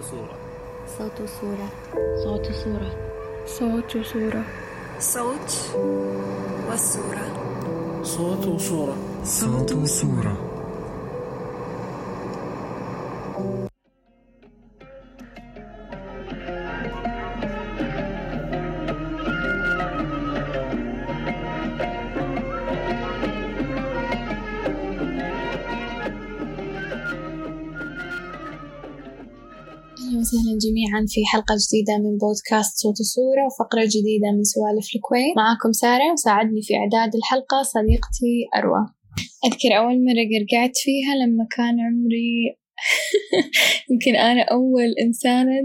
صورة صوت صورة صوت صورة صوت صورة صوت والصورة صوت وصورة صوت وصورة وسهلا جميعا في حلقة جديدة من بودكاست صوت وصورة وفقرة جديدة من سوالف الكويت. معاكم سارة وساعدني في إعداد الحلقة صديقتي أروى. أذكر أول مرة قرقعت فيها لما كان عمري يمكن أنا أول إنسانة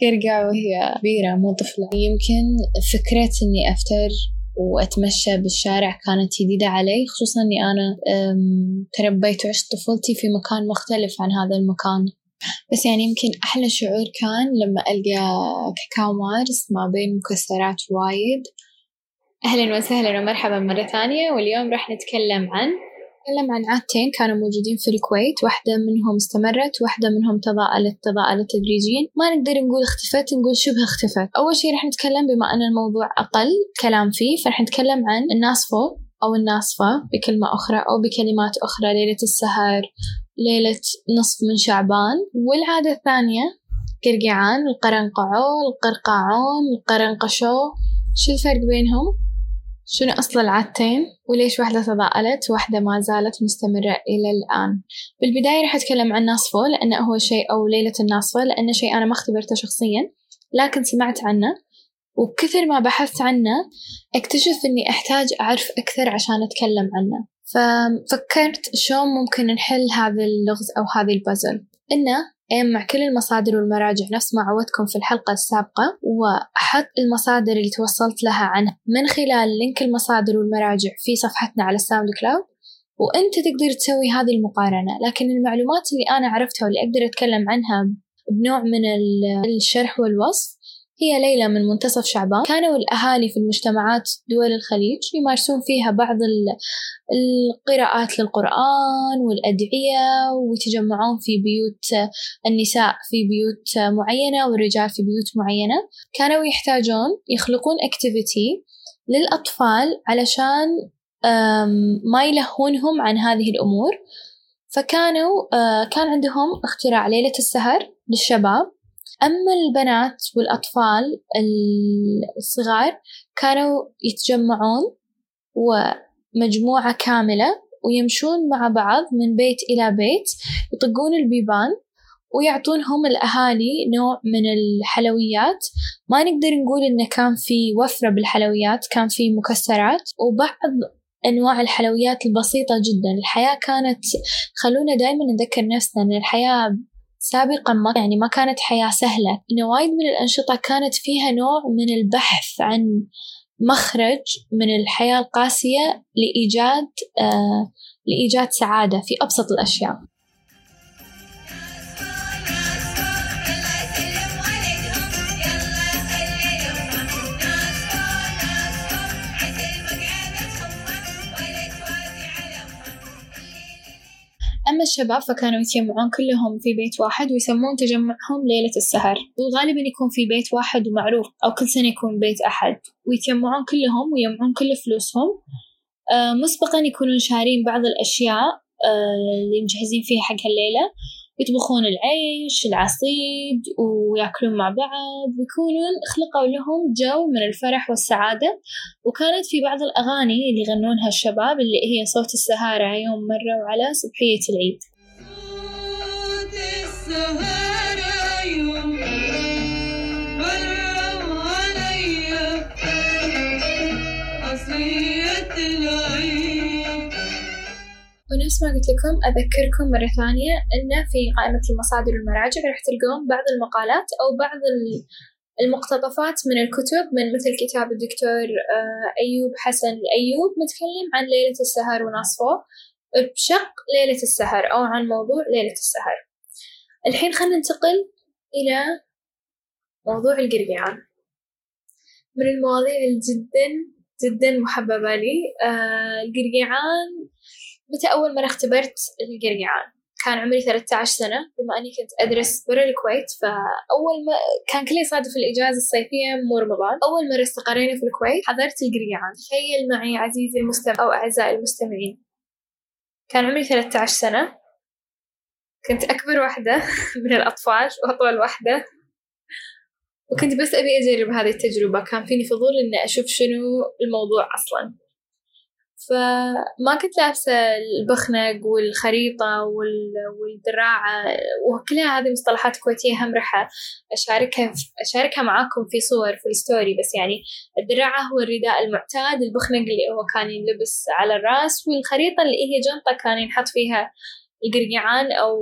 قرقع وهي كبيرة مو طفلة. يمكن فكرة إني أفتر وأتمشى بالشارع كانت جديدة علي خصوصا إني أنا تربيت وعشت طفولتي في مكان مختلف عن هذا المكان. بس يعني يمكن أحلى شعور كان لما ألقى كاكاو مارس ما بين مكسرات وايد. أهلا وسهلا ومرحبا مرة ثانية واليوم راح نتكلم عن نتكلم عن عادتين كانوا موجودين في الكويت. واحدة منهم استمرت واحدة منهم تضاءلت تضاءلت تدريجيا. ما نقدر نقول اختفت نقول شبه اختفت. أول شيء راح نتكلم بما أن الموضوع أقل كلام فيه فراح نتكلم عن الناصفو أو الناصفة بكلمة أخرى أو بكلمات أخرى ليلة السهر ليلة نصف من شعبان والعادة الثانية قرقعان القرنقعو القرقعون القرنقشو شو الفرق بينهم؟ شنو أصل العادتين؟ وليش واحدة تضاءلت وواحدة ما زالت مستمرة إلى الآن؟ بالبداية راح أتكلم عن ناصفو لأنه هو شيء أو ليلة الناصفة لأنه شيء أنا ما اختبرته شخصيا لكن سمعت عنه وكثر ما بحثت عنه اكتشف إني أحتاج أعرف أكثر عشان أتكلم عنه ففكرت شلون ممكن نحل هذا اللغز أو هذه البازل. إنه أجمع كل المصادر والمراجع نفس ما عودتكم في الحلقة السابقة وأحط المصادر اللي توصلت لها عنه من خلال link المصادر والمراجع في صفحتنا على ال SoundCloud وأنت تقدر تسوي هذه المقارنة. لكن المعلومات اللي أنا عرفتها واللي أقدر أتكلم عنها بنوع من ال- الشرح والوصف هي ليلة من منتصف شعبان. كانوا الأهالي في المجتمعات دول الخليج يمارسون فيها بعض ال- القراءات للقرآن والأدعية ويتجمعون في بيوت النساء في بيوت معينة والرجال في بيوت معينة. كانوا يحتاجون يخلقون اكتيفيتي للأطفال علشان ما يلهونهم عن هذه الأمور. فكانوا آه، كان عندهم اختراع ليلة السهر للشباب. أما البنات والأطفال الصغار كانوا يتجمعون ومجموعة كاملة ويمشون مع بعض من بيت إلى بيت يطقون البيبان ويعطونهم الأهالي نوع من الحلويات. ما نقدر نقول إنه كان في وفرة بالحلويات كان في مكسرات. وبعض أنواع الحلويات البسيطة جدا. الحياة كانت خلونا دايما نذكر نفسنا أن الحياة سابقا ما يعني ما كانت حياة سهلة. إنه وايد من الأنشطة كانت فيها نوع من البحث عن مخرج من الحياة القاسية لإيجاد آه لإيجاد سعادة في أبسط الأشياء. أما الشباب فكانوا يتجمعون كلهم في بيت واحد ويسمون تجمعهم ليلة السهر. وغالبا يكون في بيت واحد ومعروف أو كل سنة يكون بيت أحد. ويتجمعون كلهم ويجمعون كل فلوسهم. آه مسبقا يكونون شارين بعض الأشياء آه اللي مجهزين فيها حق هالليلة يطبخون العيش العصيد ويأكلون مع بعض ويكونون خلقوا لهم جو من الفرح والسعادة. وكانت في بعض الأغاني اللي يغنونها الشباب اللي هي صوت السهارة يوم مرة وعلى صبحية العيد. صوت السهارة يوم مرة عليا عصية العيد. ونفس ما قلت لكم أذكركم مرة ثانية إنه في قائمة المصادر والمراجع راح تلقون بعض المقالات أو بعض ال- المقتطفات من الكتب من مثل كتاب الدكتور آه، أيوب حسن الأيوب متكلم عن ليلة السهر ونصفه. بشق ليلة السهر أو عن موضوع ليلة السهر. الحين خلينا ننتقل إلى موضوع القرقعان من المواضيع الجدا جدا محببة لي آه القرقعان متى أول مرة اختبرت القرقعان كان عمري 13 سنة بما أني كنت أدرس برا الكويت فأول ما كان كل يصادف الإجازة الصيفية مو رمضان. أول مرة استقرينا في الكويت حضرت القريعان تخيل معي عزيزي المستمع أو أعزائي المستمعين. كان عمري 13 سنة. كنت أكبر واحدة من الأطفال وأطول واحدة وكنت بس أبي أجرب هذه التجربة. كان فيني فضول إني أشوف شنو الموضوع أصلا. فما كنت لابسة البخنق والخريطة والدراعة وكلها هذه مصطلحات كويتية هم راح أشاركها أشاركها معاكم في صور في الستوري بس يعني الدراعة هو الرداء المعتاد البخنق اللي هو كان ينلبس على الرأس والخريطة اللي هي جنطة كان ينحط فيها القرقعان أو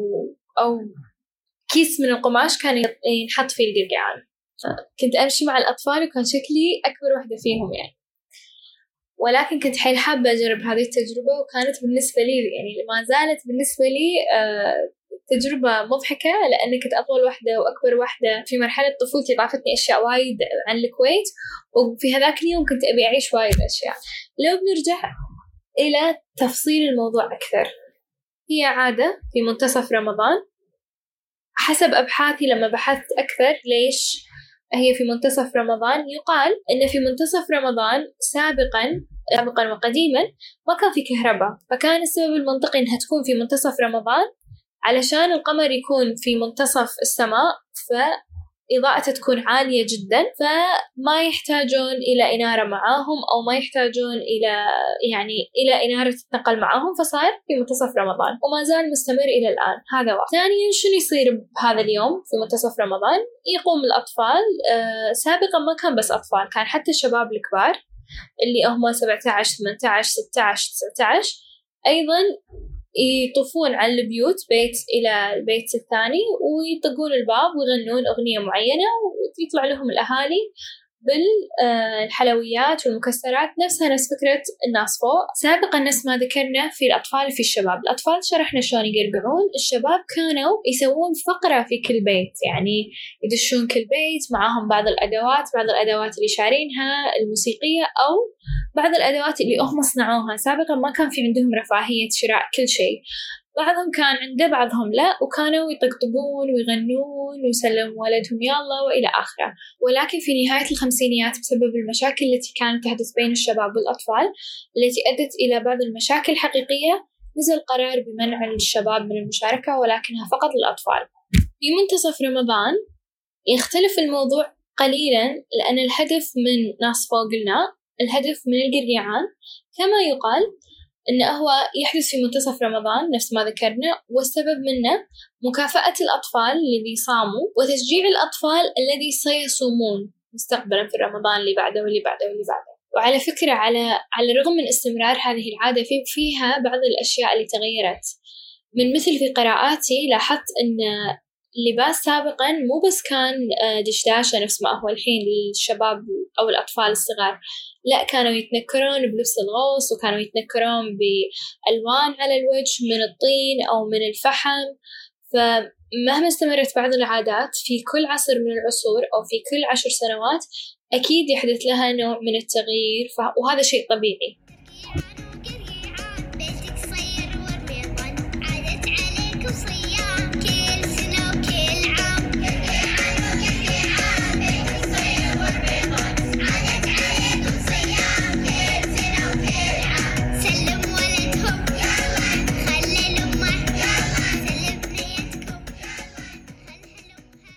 أو كيس من القماش كان ينحط فيه القرقعان كنت أمشي مع الأطفال وكان شكلي أكبر واحدة فيهم يعني. ولكن كنت حيل حابة أجرب هذه التجربة وكانت بالنسبة لي يعني ما زالت بالنسبة لي آه، تجربة مضحكة لأني كنت أطول واحدة وأكبر واحدة في مرحلة طفولتي ضافتني أشياء وايد عن الكويت وفي هذاك اليوم كنت أبي أعيش وايد أشياء. لو بنرجع إلى تفصيل الموضوع أكثر هي عادة في منتصف رمضان حسب أبحاثي لما بحثت أكثر ليش هي في منتصف رمضان يقال أن في منتصف رمضان سابقا سابقا وقديما ما كان في كهرباء. فكان السبب المنطقي إنها تكون في منتصف رمضان علشان القمر يكون في منتصف السماء إضاءته تكون عالية جدا فما يحتاجون إلى إنارة معاهم أو ما يحتاجون إلى يعني إلى إنارة تتنقل معاهم فصار في منتصف رمضان وما زال مستمر إلى الآن. هذا واحد. ثانيا شنو يصير بهذا اليوم في منتصف رمضان؟ يقوم الأطفال آه سابقا ما كان بس أطفال كان حتى الشباب الكبار اللي هم 17 18 16 19 أيضا يطوفون على البيوت بيت إلى البيت الثاني ويطقون الباب ويغنون أغنية معينة ويطلع لهم الأهالي بالحلويات والمكسرات. نفسها نفس فكرة الناس فوق. سابقا نفس ما ذكرنا في الأطفال في الشباب. الأطفال شرحنا شلون يقرقعون الشباب كانوا يسوون فقرة في كل بيت يعني يدشون كل بيت معاهم بعض الأدوات بعض الأدوات اللي شارينها الموسيقية أو بعض الأدوات اللي هم صنعوها سابقا ما كان في عندهم رفاهية شراء كل شيء. بعضهم كان عنده بعضهم لا وكانوا يطقطقون ويغنون ويسلموا ولدهم يلا وإلى آخره. ولكن في نهاية الخمسينيات بسبب المشاكل التي كانت تحدث بين الشباب والأطفال التي أدت إلى بعض المشاكل الحقيقية نزل قرار بمنع الشباب من المشاركة ولكنها فقط للأطفال. في منتصف رمضان يختلف الموضوع قليلا لأن الهدف من ناس فوق الهدف من القريعان كما يقال إنه هو يحدث في منتصف رمضان نفس ما ذكرنا والسبب منه مكافأة الأطفال الذي صاموا وتشجيع الأطفال الذي سيصومون مستقبلا في رمضان اللي بعده واللي بعده واللي بعده. وعلى فكرة على على الرغم من استمرار هذه العادة في فيها بعض الأشياء اللي تغيرت. من مثل في قراءاتي لاحظت أن اللباس سابقا مو بس كان آه، دشداشة نفس ما هو الحين للشباب أو الأطفال الصغار. لا كانوا يتنكرون بلبس الغوص وكانوا يتنكرون بألوان على الوجه من الطين أو من الفحم. فمهما استمرت بعض العادات في كل عصر من العصور أو في كل عشر سنوات أكيد يحدث لها نوع من التغيير. وهذا شيء طبيعي.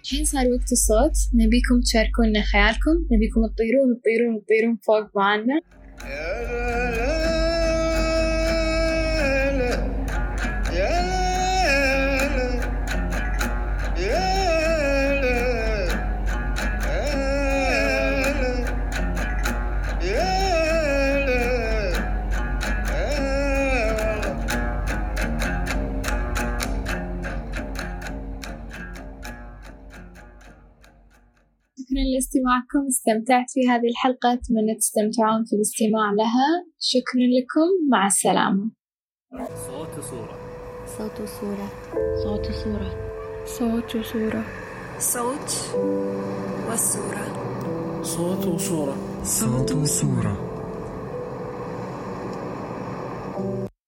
الحين صار وقت الصوت نبيكم تشاركونا خيالكم نبيكم تطيرون تطيرون تطيرون فوق معنا لاستماعكم استمتعت في هذه الحلقة أتمنى تستمتعون في الاستماع لها. شكرا لكم مع السلامة. صوت وصورة. صوت وصورة. صوت وصورة. صوت وصورة. صوت والصورة صوت وصورة. صوت وصورة.